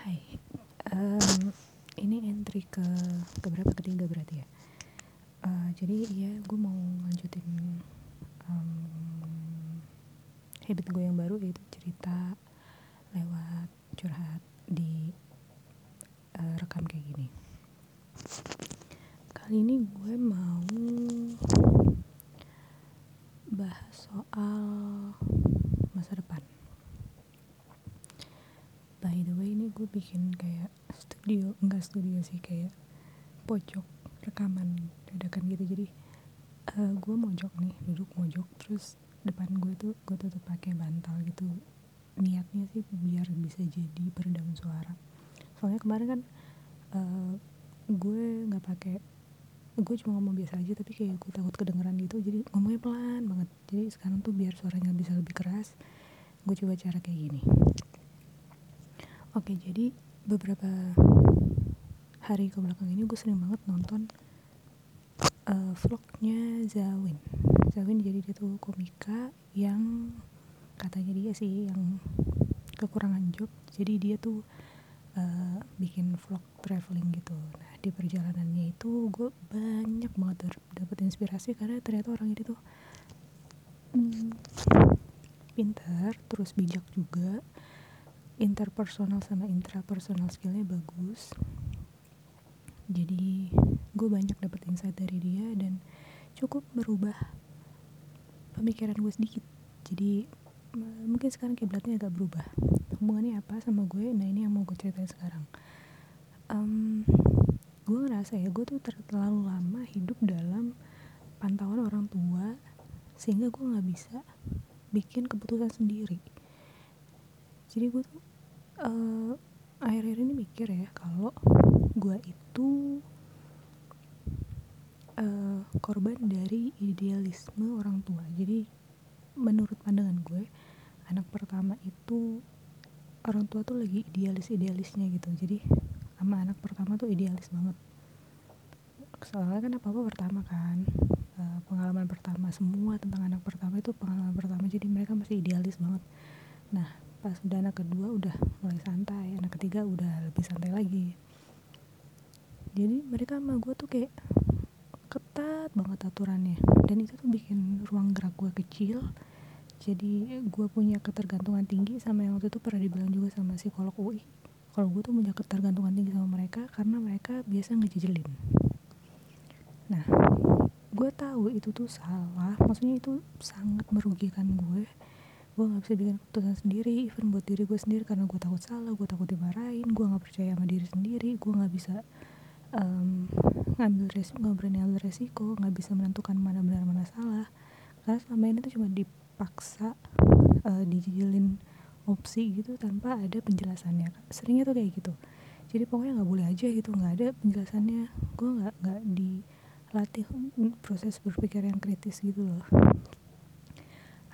Hai, um, ini entry ke keberapa ketiga berarti ya. Uh, jadi ya gue mau lanjutin um, habit gue yang baru yaitu cerita lewat curhat di uh, rekam kayak gini. Kali ini gue mau bahas soal masa depan by the way ini gue bikin kayak studio enggak studio sih kayak pojok rekaman dadakan gitu. Jadi uh, gue mojok nih duduk mojok. Terus depan gue tuh gue tutup pakai bantal gitu. Niatnya sih biar bisa jadi peredam suara. Soalnya kemarin kan uh, gue nggak pakai gue cuma ngomong biasa aja tapi kayak gue takut kedengeran gitu. Jadi ngomongnya pelan banget. Jadi sekarang tuh biar suaranya bisa lebih keras gue coba cara kayak gini Oke, jadi beberapa hari ke belakang ini gue sering banget nonton uh, vlognya Zawin. Zawin jadi dia tuh komika yang katanya dia sih yang kekurangan job. Jadi dia tuh uh, bikin vlog traveling gitu. Nah di perjalanannya itu gue banyak banget dapet inspirasi karena ternyata orang ini tuh hmm, pintar, terus bijak juga interpersonal sama intrapersonal skillnya bagus. Jadi gue banyak dapet insight dari dia dan cukup merubah pemikiran gue sedikit. Jadi mungkin sekarang kiblatnya agak berubah. Hubungannya apa sama gue? Nah ini yang mau gue ceritain sekarang. Um, gue ngerasa ya gue tuh terlalu lama hidup dalam pantauan orang tua sehingga gue nggak bisa bikin keputusan sendiri. Jadi gue tuh uh, akhir-akhir ini mikir ya kalau gue itu uh, korban dari idealisme orang tua. Jadi menurut pandangan gue anak pertama itu orang tua tuh lagi idealis-idealisnya gitu. Jadi sama anak pertama tuh idealis banget. Soalnya kan apa-apa pertama kan uh, pengalaman pertama semua tentang anak pertama itu pengalaman pertama. Jadi mereka masih idealis banget. Nah pas udah anak kedua udah mulai santai anak ketiga udah lebih santai lagi. Jadi mereka sama gue tuh kayak ketat banget aturannya. Dan itu tuh bikin ruang gerak gue kecil. Jadi gue punya ketergantungan tinggi sama yang waktu itu pernah dibilang juga sama psikolog UI kalau gue tuh punya ketergantungan tinggi sama mereka karena mereka biasa ngejejelin. Nah gue tahu itu tuh salah. Maksudnya itu sangat merugikan gue gue nggak bisa bikin keputusan sendiri even buat diri gue sendiri karena gue takut salah gue takut dimarahin gue nggak percaya sama diri sendiri gue nggak bisa um, ngambil resiko nggak berani ambil resiko nggak bisa menentukan mana benar mana salah. Karena selama ini tuh cuma dipaksa uh, dijelin opsi gitu tanpa ada penjelasannya. Seringnya tuh kayak gitu. Jadi pokoknya nggak boleh aja gitu nggak ada penjelasannya. Gue nggak nggak dilatih proses berpikir yang kritis gitu loh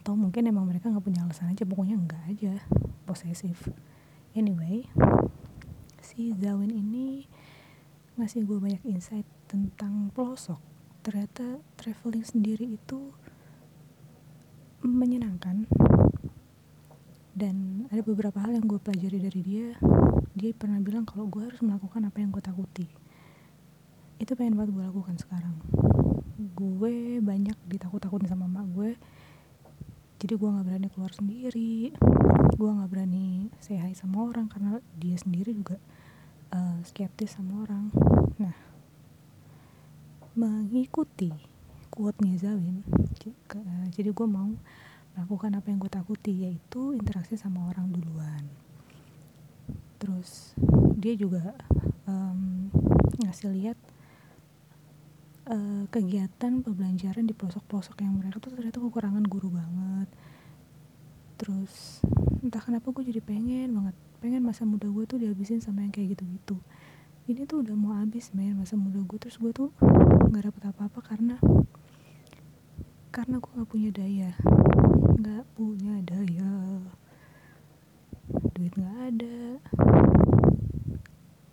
atau mungkin emang mereka nggak punya alasan aja pokoknya enggak aja posesif. Anyway si Zawin ini ngasih gue banyak insight tentang pelosok. Ternyata traveling sendiri itu menyenangkan. Dan ada beberapa hal yang gue pelajari dari dia. Dia pernah bilang kalau gue harus melakukan apa yang gue takuti. Itu pengen banget gue lakukan sekarang. Gue banyak ditakut-takutin sama mak gue jadi gue nggak berani keluar sendiri. Gue nggak berani say hi sama orang karena dia sendiri juga uh, skeptis sama orang. Nah mengikuti quote-nya Zawin uh, jadi gue mau melakukan apa yang gue takuti yaitu interaksi sama orang duluan. Terus dia juga um, ngasih lihat uh, kegiatan pembelajaran di pelosok-pelosok yang mereka tuh ternyata kekurangan guru banget. Terus entah kenapa gue jadi pengen banget pengen masa muda gue tuh dihabisin sama yang kayak gitu-gitu. Ini tuh udah mau habis men masa muda gue terus gue tuh nggak dapet apa-apa karena karena gue nggak punya daya. Nggak punya daya. Duit nggak ada.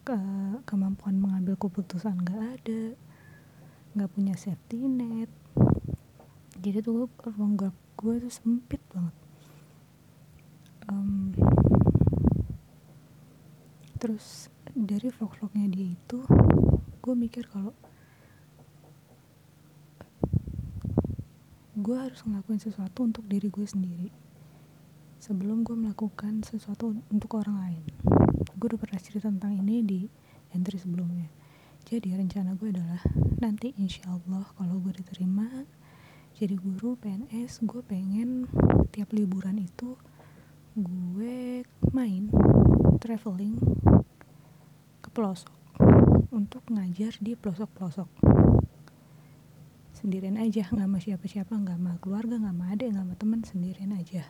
Ke kemampuan mengambil keputusan nggak ada nggak punya safety net. Jadi tuh ruang gerak gue tuh sempit banget. Um, terus dari vlog-vlognya dia itu gue mikir kalau gue harus ngelakuin sesuatu untuk diri gue sendiri sebelum gue melakukan sesuatu untuk orang lain. Gue udah pernah cerita tentang ini di entry sebelumnya jadi rencana gue adalah nanti insya Allah kalau gue diterima jadi guru PNS gue pengen tiap liburan itu gue main traveling ke pelosok untuk ngajar di pelosok-pelosok. Sendirian aja nggak sama siapa-siapa nggak sama keluarga nggak sama adik nggak sama teman sendirian aja.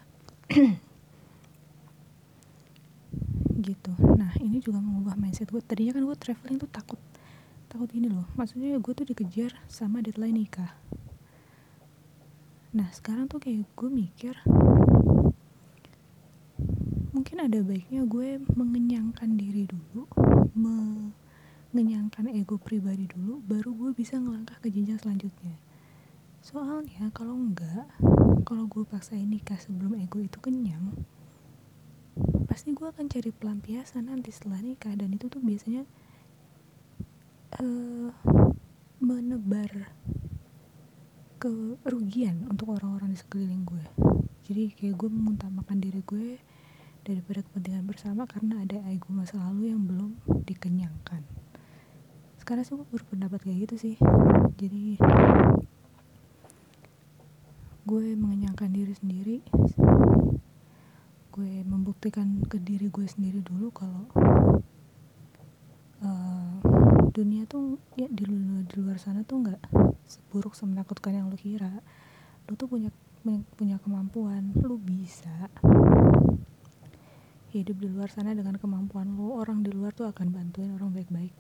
Gitu. Nah ini juga mengubah mindset gue. Tadinya kan gue traveling tuh takut takut ini loh. Maksudnya gue tuh dikejar sama deadline nikah. Nah sekarang tuh kayak gue mikir mungkin ada baiknya gue mengenyangkan diri dulu mengenyangkan ego pribadi dulu baru gue bisa ngelangkah ke jenjang selanjutnya. Soalnya kalau enggak kalau gue paksain nikah sebelum ego itu kenyang pasti gue akan cari pelampiasan nanti setelah nikah. Dan itu tuh biasanya uh, menebar kerugian untuk orang-orang di sekeliling gue. Jadi kayak gue mengutamakan diri gue daripada kepentingan bersama karena ada ego masa lalu yang belum dikenyangkan. Sekarang sih gue berpendapat kayak gitu sih. Jadi gue mengenyangkan diri sendiri. Gue membuktikan ke diri gue sendiri dulu kalau dunia tuh ya di luar, di luar sana tuh nggak seburuk semenakutkan yang lo kira. Lo tuh punya punya kemampuan. Lo bisa hidup di luar sana dengan kemampuan lo orang di luar tuh akan bantuin orang baik-baik.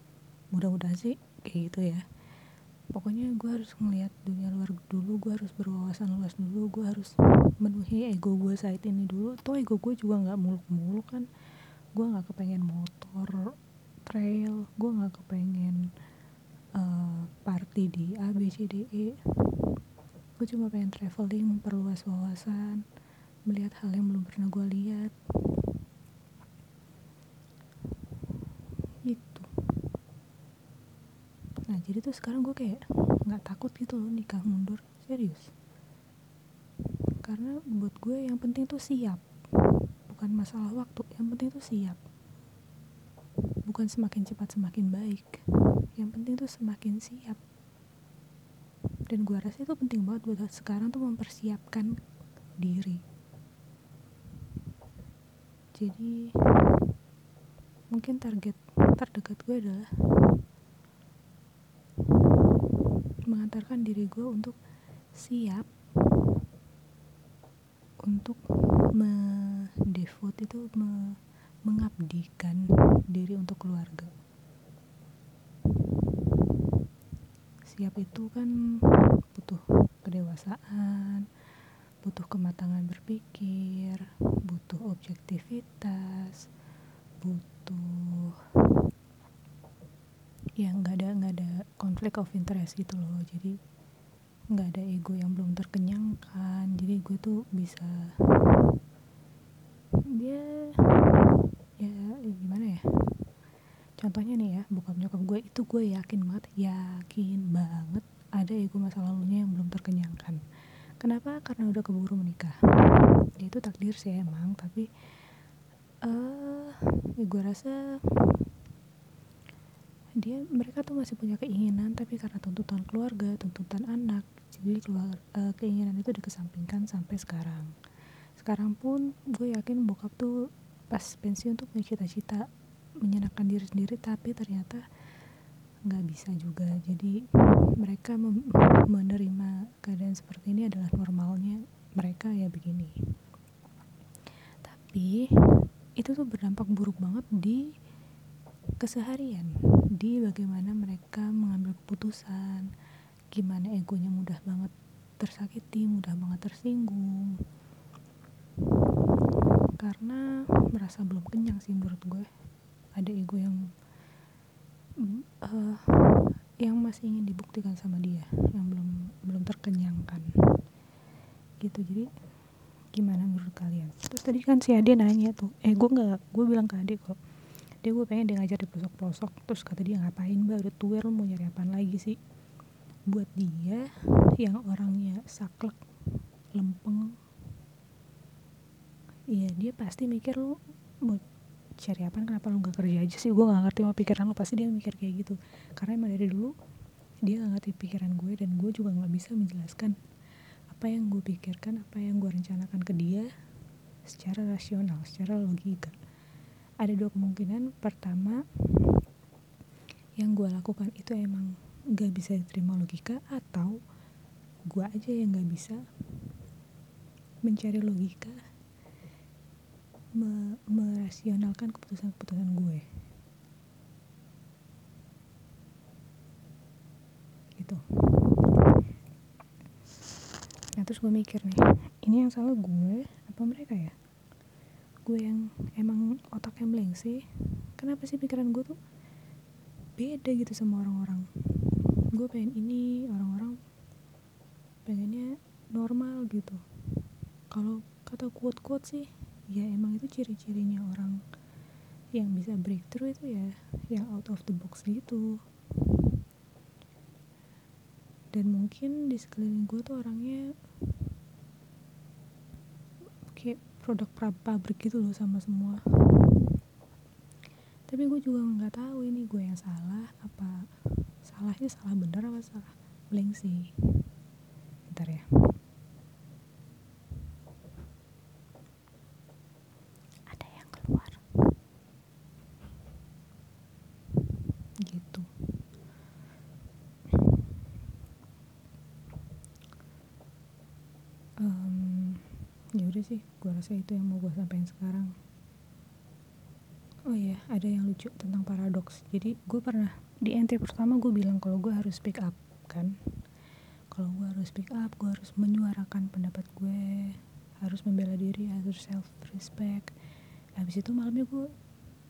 Mudah-mudahan sih kayak gitu ya. Pokoknya gue harus ngeliat dunia luar dulu gue harus berwawasan luas dulu gue harus menuhi ego gue saat ini dulu. Toh ego gue juga nggak muluk-muluk kan. Gue nggak kepengen motor trail. Gue nggak kepengen uh, party di A B C D E. Gue cuma pengen traveling memperluas wawasan melihat hal yang belum pernah gue lihat. Jadi tuh sekarang gue kayak nggak takut gitu loh nikah mundur. Serius. Karena buat gue yang penting tuh siap. Bukan masalah waktu yang penting tuh siap bukan semakin cepat semakin baik. Yang penting tuh semakin siap. Dan gue rasa itu penting banget buat sekarang tuh mempersiapkan diri. Jadi mungkin target terdekat gue adalah mengantarkan diri gue untuk siap untuk mendevote itu me, mengabdikan diri untuk keluarga. Siap itu kan butuh kedewasaan butuh kematangan berpikir butuh objektivitas butuh ya nggak ada nggak ada konflik of interest gitu loh. Jadi nggak ada ego yang belum terkenyangkan. Jadi gue tuh bisa dia ya gimana ya contohnya nih ya bokap nyokap gue itu gue yakin banget yakin banget ada ego masa lalunya yang belum terkenyangkan. Kenapa? Karena udah keburu menikah. Ya itu takdir sih emang tapi uh, ya gue rasa dia mereka tuh masih punya keinginan tapi karena tuntutan keluarga tuntutan anak jadi keluar uh, keinginan itu dikesampingkan sampai sekarang. Sekarang pun gue yakin bokap tuh pas pensiun tuh punya cita-cita menyenangkan diri sendiri tapi ternyata nggak bisa juga. Jadi mereka menerima keadaan seperti ini adalah normalnya mereka ya begini. Tapi itu tuh berdampak buruk banget di keseharian di bagaimana mereka mengambil keputusan gimana egonya mudah banget tersakiti mudah banget tersinggung. Karena merasa belum kenyang sih menurut gue ada ego yang uh, yang masih ingin dibuktikan sama dia yang belum belum terkenyangkan. Gitu. Jadi gimana menurut kalian? Terus tadi kan si Ade nanya tuh eh gue nggak gue bilang ke Ade kok dia gue pengen dia ngajar di pelosok-pelosok. Terus kata dia ngapain mbak? Udah tua mau nyari apaan lagi sih? Buat dia yang orangnya saklek lempeng iya dia pasti mikir lu cari apa kenapa lu gak kerja aja sih? Gue gak ngerti mau pikiran lu. Pasti dia mikir kayak gitu. Karena emang dari dulu dia gak ngerti pikiran gue dan gue juga gak bisa menjelaskan apa yang gue pikirkan apa yang gue rencanakan ke dia secara rasional secara logika. Ada dua kemungkinan. Pertama yang gue lakukan itu emang gak bisa diterima logika atau gue aja yang gak bisa mencari logika me merasionalkan keputusan-keputusan gue. Gitu. Nah terus gue mikir nih ini yang salah gue apa mereka ya? Gue yang emang otaknya sih kenapa sih pikiran gue tuh beda gitu sama orang-orang? Gue pengen ini orang-orang pengennya normal gitu. Kalau kata quote-quote sih ya emang itu ciri-cirinya orang yang bisa breakthrough itu ya yang out of the box gitu. Dan mungkin di sekeliling gue tuh orangnya kayak produk pabrik gitu loh sama semua. Tapi gue juga nggak tahu ini gue yang salah apa salahnya salah bener apa salah. Blank sih. Ntar ya udah sih gue rasa itu yang mau gue sampaikan sekarang. Oh iya ada yang lucu tentang paradoks. Jadi gue pernah di NT pertama gue bilang kalau gue harus speak up kan? Kalau gue harus speak up gue harus menyuarakan pendapat gue harus membela diri harus self respect habis itu malamnya gue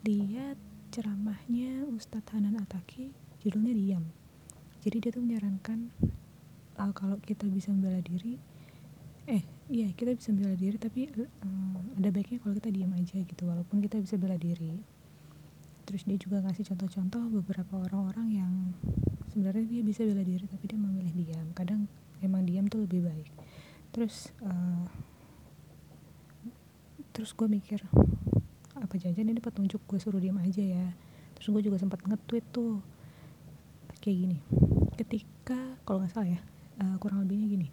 lihat ceramahnya Ustadz Hanan Ataki judulnya diam. Jadi dia tuh menyarankan uh, kalau kita bisa membela diri eh iya kita bisa bela diri tapi um, ada baiknya kalau kita diam aja gitu walaupun kita bisa bela diri. Terus dia juga ngasih contoh-contoh beberapa orang-orang yang sebenarnya dia bisa bela diri tapi dia memilih diam. Kadang emang diam tuh lebih baik. Terus uh, terus gue mikir apa jajan ini petunjuk gue suruh diam aja ya. Terus gue juga sempat nge-tweet tuh kayak gini. Ketika kalau nggak salah ya uh, kurang lebihnya gini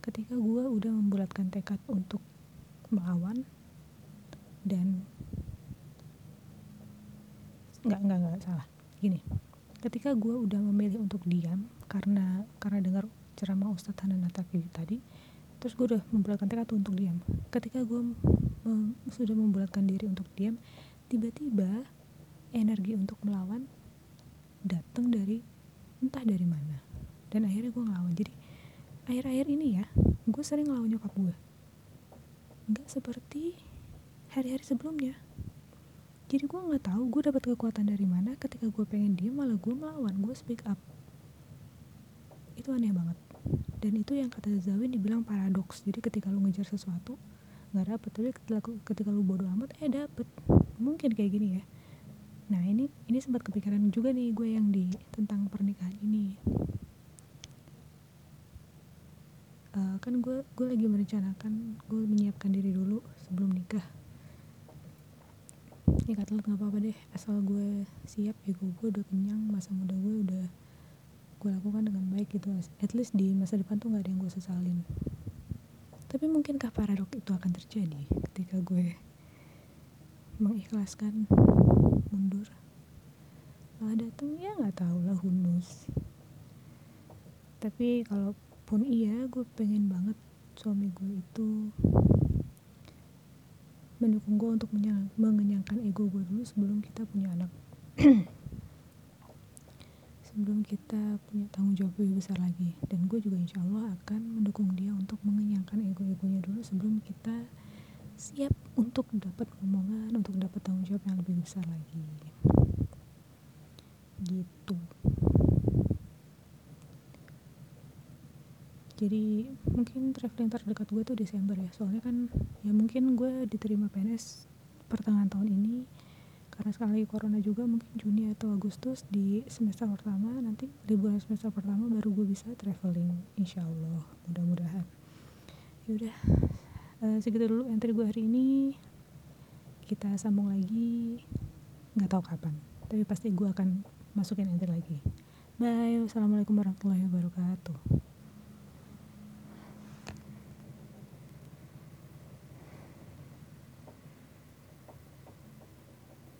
ketika gue udah membulatkan tekad untuk melawan dan nggak nggak nggak salah. Gini ketika gue udah memilih untuk diam karena karena dengar ceramah Ustadz Hanan tadi terus gue udah membulatkan tekad untuk diam. Ketika gue mem, sudah membulatkan diri untuk diam tiba-tiba energi untuk melawan datang dari entah dari mana. Dan akhirnya gue ngelawan. Jadi akhir-akhir ini ya gue sering ngelawan nyokap gue nggak seperti hari-hari sebelumnya. Jadi gue nggak tahu gue dapat kekuatan dari mana ketika gue pengen dia malah gue melawan gue speak up. Itu aneh banget. Dan itu yang kata Zawin dibilang paradoks. Jadi ketika lu ngejar sesuatu nggak dapet. Tapi ketika lu bodoh amat eh dapet. Mungkin kayak gini ya. Nah ini ini sempat kepikiran juga nih gue yang di tentang pernikahan ini uh, kan gue gue lagi merencanakan gue menyiapkan diri dulu sebelum nikah. Ya kata nggak apa-apa deh. Asal gue siap ego gue udah kenyang masa muda gue udah gue lakukan dengan baik gitu. At least di masa depan tuh nggak ada yang gue sesalin. Tapi mungkinkah paradok itu akan terjadi ketika gue mengikhlaskan mundur? Malah datang ya nggak tahu lah hunus tapi kalau pun iya gue pengen banget suami gue itu mendukung gue untuk mengenyangkan ego gue dulu sebelum kita punya anak. Sebelum kita punya tanggung jawab lebih besar lagi. Dan gue juga insya Allah akan mendukung dia untuk mengenyangkan ego-egonya dulu sebelum kita siap untuk dapat omongan untuk dapat tanggung jawab yang lebih besar lagi. Gitu jadi mungkin traveling terdekat gue tuh Desember ya. Soalnya kan ya mungkin gue diterima PNS pertengahan tahun ini. Karena sekarang lagi corona juga mungkin Juni atau Agustus di semester pertama nanti liburan semester pertama baru gue bisa traveling insya Allah mudah-mudahan yaudah uh, segitu dulu entry gue hari ini. Kita sambung lagi nggak tahu kapan tapi pasti gue akan masukin entry lagi. Bye wassalamualaikum warahmatullahi wabarakatuh